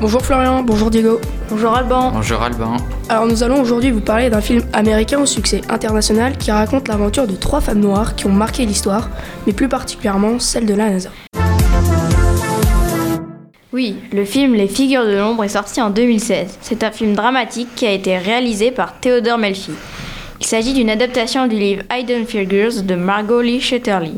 Bonjour Florian, bonjour Diego. Bonjour Alban. Bonjour Alban. Alors nous allons aujourd'hui vous parler d'un film américain au succès international qui raconte l'aventure de trois femmes noires qui ont marqué l'histoire, mais plus particulièrement celle de la NASA. Oui, le film Les Figures de l'ombre est sorti en 2016. C'est un film dramatique qui a été réalisé par Theodore Melfi. Il s'agit d'une adaptation du livre Hidden Figures de Margot Lee Shetterly.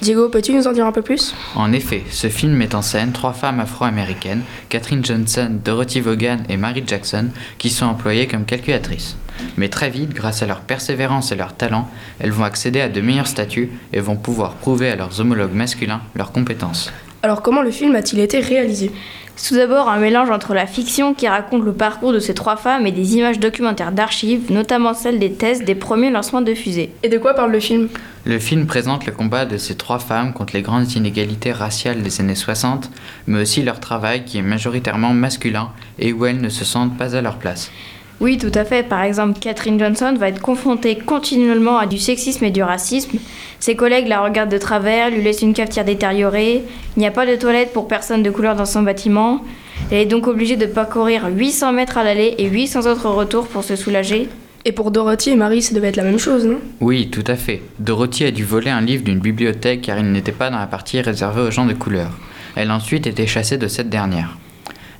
Diego, peux-tu nous en dire un peu plus? En effet, ce film met en scène trois femmes afro-américaines, Catherine Johnson, Dorothy Vaughan et Mary Jackson, qui sont employées comme calculatrices. Mais très vite, grâce à leur persévérance et leur talent, elles vont accéder à de meilleurs statuts et vont pouvoir prouver à leurs homologues masculins leurs compétences. Alors comment le film a-t-il été réalisé? Tout d'abord un mélange entre la fiction qui raconte le parcours de ces trois femmes et des images documentaires d'archives, notamment celles des tests des premiers lancements de fusées. Et de quoi parle le film? Le film présente le combat de ces trois femmes contre les grandes inégalités raciales des années 60, mais aussi leur travail qui est majoritairement masculin et où elles ne se sentent pas à leur place. Oui, tout à fait. Par exemple, Catherine Johnson va être confrontée continuellement à du sexisme et du racisme. Ses collègues la regardent de travers, lui laissent une cafetière détériorée, il n'y a pas de toilette pour personne de couleur dans son bâtiment. Elle est donc obligée de parcourir 800 mètres à l'aller et 800 autres retours pour se soulager. Et pour Dorothy et Marie, ça devait être la même chose, non? Oui, tout à fait. Dorothy a dû voler un livre d'une bibliothèque car il n'était pas dans la partie réservée aux gens de couleur. Elle a ensuite été chassée de cette dernière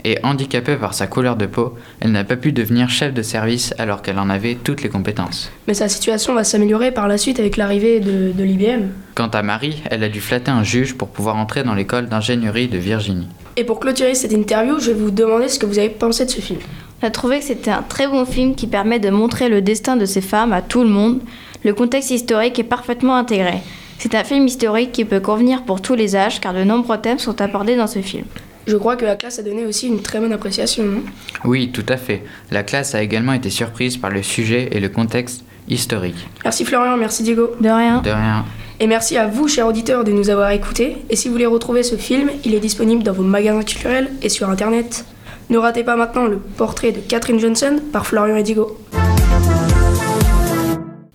et handicapée par sa couleur de peau, elle n'a pas pu devenir chef de service alors qu'elle en avait toutes les compétences. Mais sa situation va s'améliorer par la suite avec l'arrivée de, de l'IBM. Quant à Marie, elle a dû flatter un juge pour pouvoir entrer dans l'école d'ingénierie de Virginie. Et pour clôturer cette interview, je vais vous demander ce que vous avez pensé de ce film. On a trouvé que c'était un très bon film qui permet de montrer le destin de ces femmes à tout le monde. Le contexte historique est parfaitement intégré. C'est un film historique qui peut convenir pour tous les âges car de nombreux thèmes sont abordés dans ce film. Je crois que la classe a donné aussi une très bonne appréciation, non? Oui, tout à fait. La classe a également été surprise par le sujet et le contexte historique. Merci Florian, merci Diego. De rien. De rien. Et merci à vous, chers auditeurs, de nous avoir écoutés. Et si vous voulez retrouver ce film, il est disponible dans vos magasins culturels et sur Internet. Ne ratez pas maintenant le portrait de Catherine Johnson par Florian et Diego.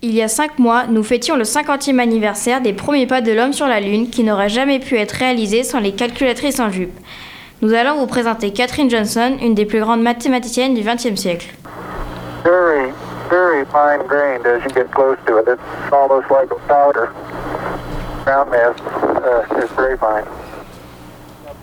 Il y a cinq mois, nous fêtions le 50e anniversaire des premiers pas de l'homme sur la Lune qui n'aurait jamais pu être réalisé sans les calculatrices en jupe. Nous allons vous présenter Catherine Johnson, une des plus grandes mathématiciennes du XXe siècle. very, very fine grained as you get close to it. It's almost like a powder. Ground mass uh, is very fine. And then a long one.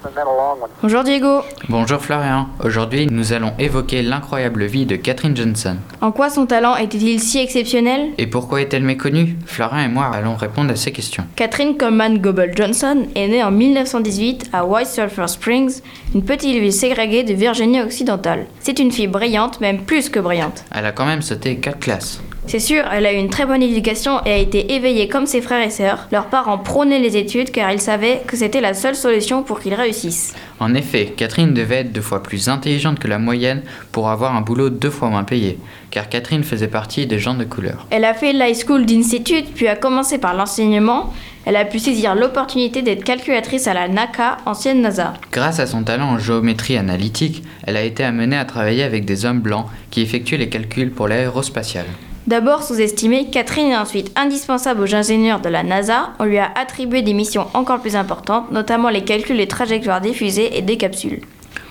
Bonjour Diego. Bonjour Florian. Aujourd'hui, nous allons évoquer l'incroyable vie de Catherine Johnson. En quoi son talent était-il si exceptionnel? Et pourquoi est-elle méconnue? Florian et moi allons répondre à ces questions. Catherine Coleman Goebel Johnson est née en 1918 à White Sulphur Springs, une petite ville ségrégée de Virginie occidentale. C'est une fille brillante, même plus que brillante. Elle a quand même sauté 4 classes. C'est sûr, elle a eu une très bonne éducation et a été éveillée comme ses frères et sœurs. Leurs parents prônaient les études car ils savaient que c'était la seule solution pour qu'ils réussissent. En effet, Catherine devait être deux fois plus intelligente que la moyenne pour avoir un boulot deux fois moins payé, car Catherine faisait partie des gens de couleur. Elle a fait l'high school d'institut, puis a commencé par l'enseignement. Elle a pu saisir l'opportunité d'être calculatrice à la NACA, ancienne NASA. Grâce à son talent en géométrie analytique, elle a été amenée à travailler avec des hommes blancs qui effectuaient les calculs pour l'aérospatiale. D'abord sous-estimée, Catherine est ensuite indispensable aux ingénieurs de la NASA. On lui a attribué des missions encore plus importantes, notamment les calculs et trajectoires des fusées et des capsules.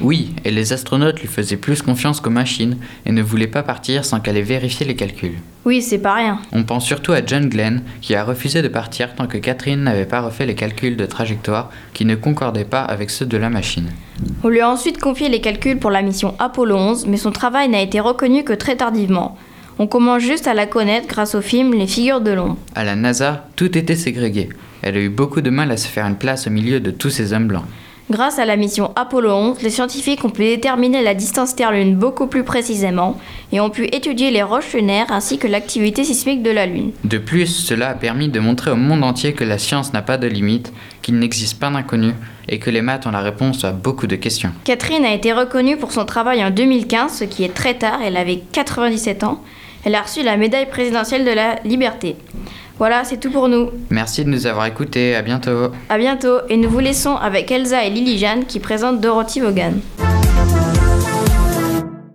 Oui, et les astronautes lui faisaient plus confiance qu'aux machines et ne voulaient pas partir sans qu'elle ait vérifié les calculs. Oui, c'est pas rien. On pense surtout à John Glenn, qui a refusé de partir tant que Catherine n'avait pas refait les calculs de trajectoire qui ne concordaient pas avec ceux de la machine. On lui a ensuite confié les calculs pour la mission Apollo 11, mais son travail n'a été reconnu que très tardivement. On commence juste à la connaître grâce au film Les figures de l'ombre. À la NASA, tout était ségrégué. Elle a eu beaucoup de mal à se faire une place au milieu de tous ces hommes blancs. Grâce à la mission Apollo 11, les scientifiques ont pu déterminer la distance Terre-Lune beaucoup plus précisément et ont pu étudier les roches lunaires ainsi que l'activité sismique de la Lune. De plus, cela a permis de montrer au monde entier que la science n'a pas de limite, qu'il n'existe pas d'inconnu et que les maths ont la réponse à beaucoup de questions. Catherine a été reconnue pour son travail en 2015, ce qui est très tard, elle avait 97 ans. Elle a reçu la médaille présidentielle de la liberté. Voilà, c'est tout pour nous. Merci de nous avoir écoutés, à bientôt. À bientôt et nous vous laissons avec Elsa et Lily Jeanne qui présentent Dorothy Vaughan.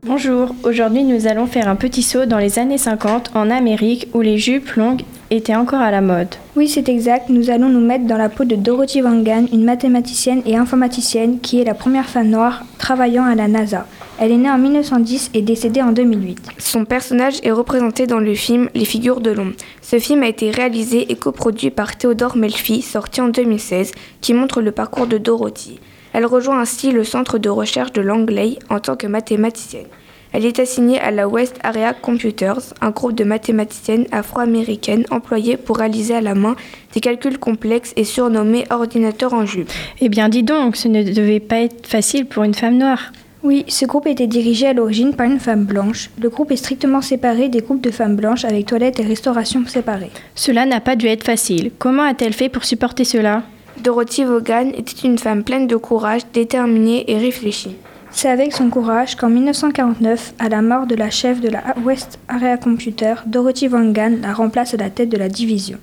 Bonjour, aujourd'hui nous allons faire un petit saut dans les années 50 en Amérique où les jupes longues était encore à la mode. Oui, c'est exact. Nous allons nous mettre dans la peau de Dorothy Vaughan, une mathématicienne et informaticienne qui est la première femme noire travaillant à la NASA. Elle est née en 1910 et décédée en 2008. Son personnage est représenté dans le film Les figures de l'ombre. Ce film a été réalisé et coproduit par Théodore Melfi, sorti en 2016, qui montre le parcours de Dorothy. Elle rejoint ainsi le centre de recherche de Langley en tant que mathématicienne. Elle est assignée à la West Area Computers, un groupe de mathématiciennes afro-américaines employées pour réaliser à la main des calculs complexes et surnommés ordinateurs en jupe. Eh bien, dis donc, ce ne devait pas être facile pour une femme noire. Oui, ce groupe était dirigé à l'origine par une femme blanche. Le groupe est strictement séparé des groupes de femmes blanches avec toilettes et restauration séparées. Cela n'a pas dû être facile. Comment a-t-elle fait pour supporter cela? Dorothy Vaughan était une femme pleine de courage, déterminée et réfléchie. C'est avec son courage qu'en 1949, à la mort de la chef de la West Area Computer, Dorothy Vaughan la remplace à la tête de la division.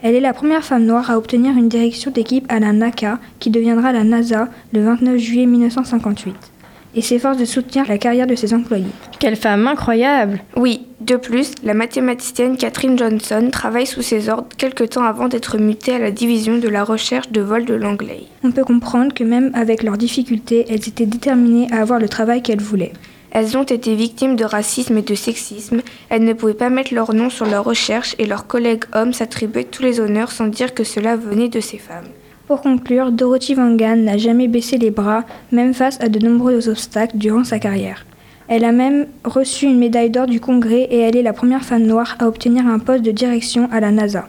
Elle est la première femme noire à obtenir une direction d'équipe à la NACA, qui deviendra la NASA le 29 juillet 1958 et s'efforce de soutenir la carrière de ses employés. Quelle femme incroyable Oui, de plus, la mathématicienne Catherine Johnson travaille sous ses ordres quelque temps avant d'être mutée à la division de la recherche de vol de Langley. On peut comprendre que même avec leurs difficultés, elles étaient déterminées à avoir le travail qu'elles voulaient. Elles ont été victimes de racisme et de sexisme, elles ne pouvaient pas mettre leur nom sur leurs recherches et leurs collègues hommes s'attribuaient tous les honneurs sans dire que cela venait de ces femmes. Pour conclure, Dorothy Vaughan n'a jamais baissé les bras, même face à de nombreux obstacles durant sa carrière. Elle a même reçu une médaille d'or du Congrès et elle est la première femme noire à obtenir un poste de direction à la NASA.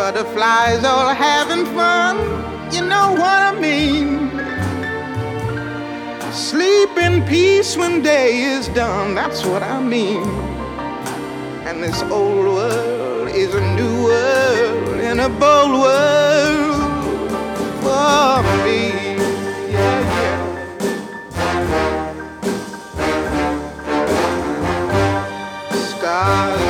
Butterflies all having fun, you know what I mean. Sleep in peace when day is done, that's what I mean. And this old world is a new world and a bold world for me. Yeah, yeah. Stars,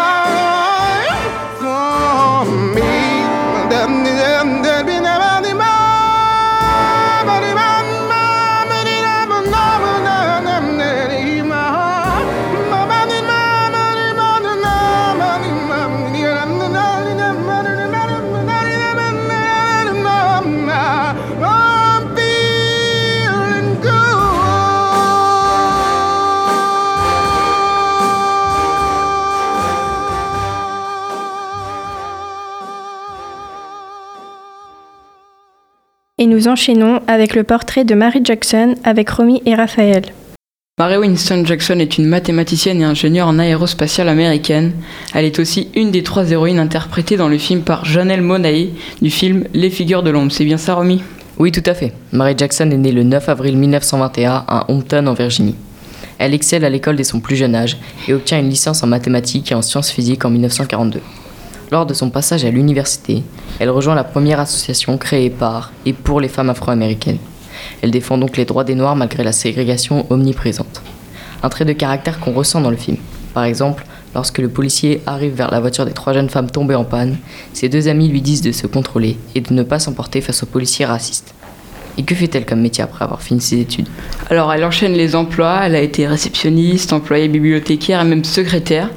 Et nous enchaînons avec le portrait de Mary Jackson avec Romy et Raphaël. Mary Winston Jackson est une mathématicienne et ingénieure en aérospatiale américaine. Elle est aussi une des trois héroïnes interprétées dans le film par Janelle Monáe du film Les figures de l'ombre. C'est bien ça, Romy? Oui, tout à fait. Mary Jackson est née le 9 avril 1921 à Hampton, en Virginie. Elle excelle à l'école dès son plus jeune âge et obtient une licence en mathématiques et en sciences physiques en 1942. Lors de son passage à l'université, elle rejoint la première association créée par et pour les femmes afro-américaines. Elle défend donc les droits des Noirs malgré la ségrégation omniprésente. Un trait de caractère qu'on ressent dans le film. Par exemple, lorsque le policier arrive vers la voiture des trois jeunes femmes tombées en panne, ses deux amis lui disent de se contrôler et de ne pas s'emporter face aux policiers racistes. Et que fait-elle comme métier après avoir fini ses études? Alors, elle enchaîne les emplois. Elle a été réceptionniste, employée bibliothécaire et même secrétaire.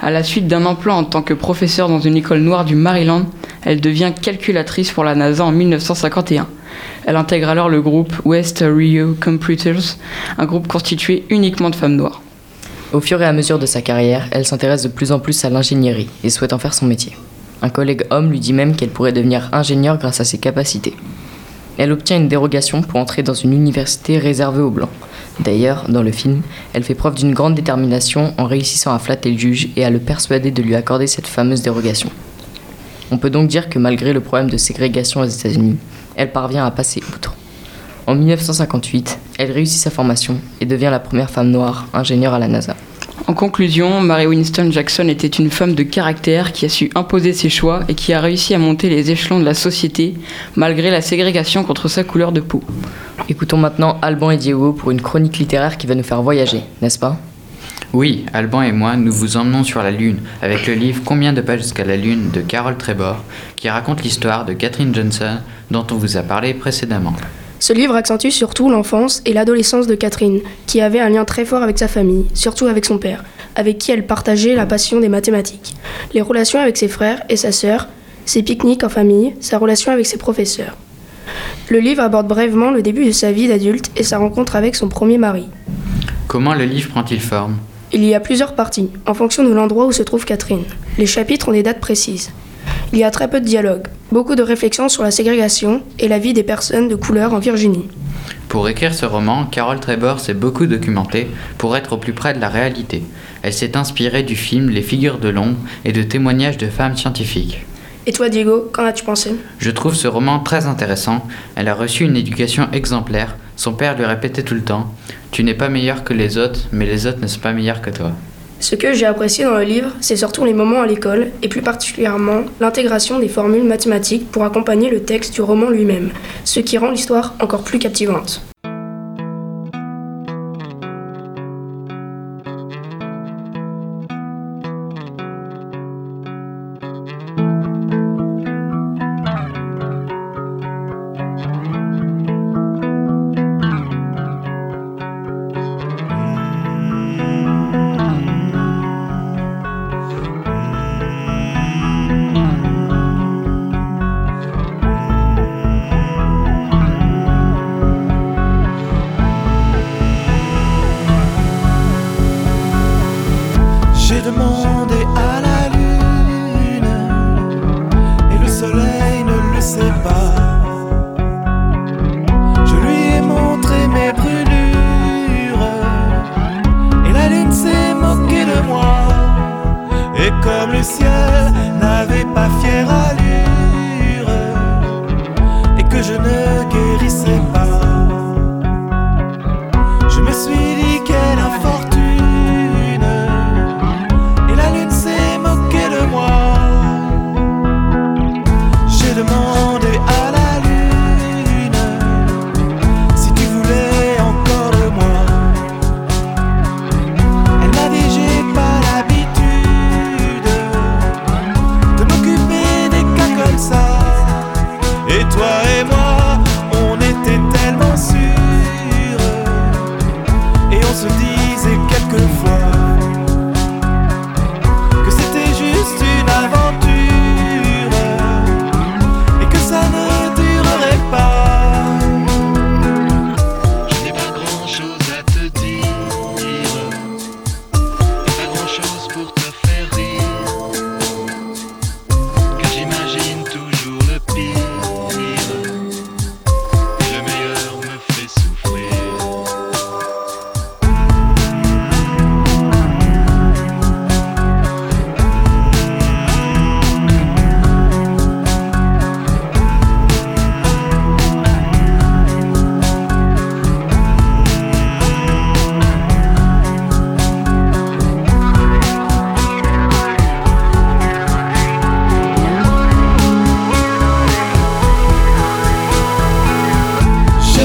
À la suite d'un emploi en tant que professeur dans une école noire du Maryland, Elle devient calculatrice pour la NASA en 1951. Elle intègre alors le groupe West Rio Computers, un groupe constitué uniquement de femmes noires. Au fur et à mesure de sa carrière, elle s'intéresse de plus en plus à l'ingénierie et souhaite en faire son métier. Un collègue homme lui dit même qu'elle pourrait devenir ingénieure grâce à ses capacités. Elle obtient une dérogation pour entrer dans une université réservée aux blancs. D'ailleurs, dans le film, elle fait preuve d'une grande détermination en réussissant à flatter le juge et à le persuader de lui accorder cette fameuse dérogation. On peut donc dire que malgré le problème de ségrégation aux États-Unis, elle parvient à passer outre. En 1958, elle réussit sa formation et devient la première femme noire ingénieure à la NASA. En conclusion, Mary Winston Jackson était une femme de caractère qui a su imposer ses choix et qui a réussi à monter les échelons de la société malgré la ségrégation contre sa couleur de peau. Écoutons maintenant Alban et Diego pour une chronique littéraire qui va nous faire voyager, n'est-ce pas? Oui, Alban et moi, nous vous emmenons sur la Lune avec le livre Combien de pages jusqu'à la Lune de Carol Trébor, qui raconte l'histoire de Catherine Johnson dont on vous a parlé précédemment. Ce livre accentue surtout l'enfance et l'adolescence de Catherine, qui avait un lien très fort avec sa famille, surtout avec son père, avec qui elle partageait la passion des mathématiques, les relations avec ses frères et sa sœur, ses pique-niques en famille, sa relation avec ses professeurs. Le livre aborde brièvement le début de sa vie d'adulte et sa rencontre avec son premier mari. Comment le livre prend-il forme? Il y a plusieurs parties, en fonction de l'endroit où se trouve Catherine. Les chapitres ont des dates précises. Il y a très peu de dialogue, beaucoup de réflexions sur la ségrégation et la vie des personnes de couleur en Virginie. Pour écrire ce roman, Carol Trébor s'est beaucoup documentée pour être au plus près de la réalité. Elle s'est inspirée du film Les figures de l'ombre et de témoignages de femmes scientifiques. Et toi, Diego, qu'en as-tu pensé? Je trouve ce roman très intéressant. Elle a reçu une éducation exemplaire. Son père lui répétait tout le temps Tu n'es pas meilleur que les autres, mais les autres ne sont pas meilleurs que toi. Ce que j'ai apprécié dans le livre, c'est surtout les moments à l'école, et plus particulièrement l'intégration des formules mathématiques pour accompagner le texte du roman lui-même, ce qui rend l'histoire encore plus captivante.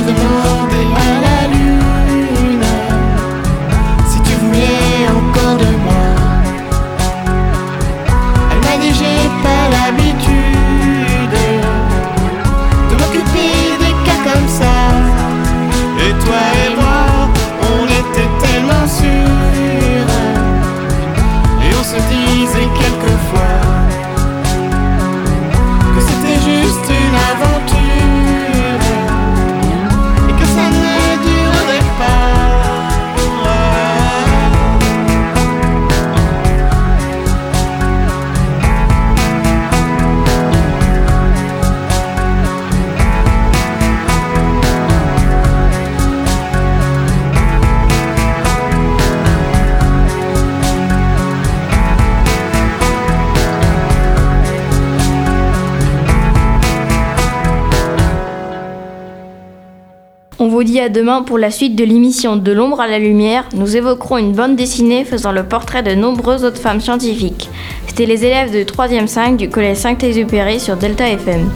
J'ai demandé On vous dit à demain pour la suite de l'émission De l'ombre à la lumière. Nous évoquerons une bande dessinée faisant le portrait de nombreuses autres femmes scientifiques. C'était les élèves de 3e 5 du collège 5 exupéry sur Delta FM.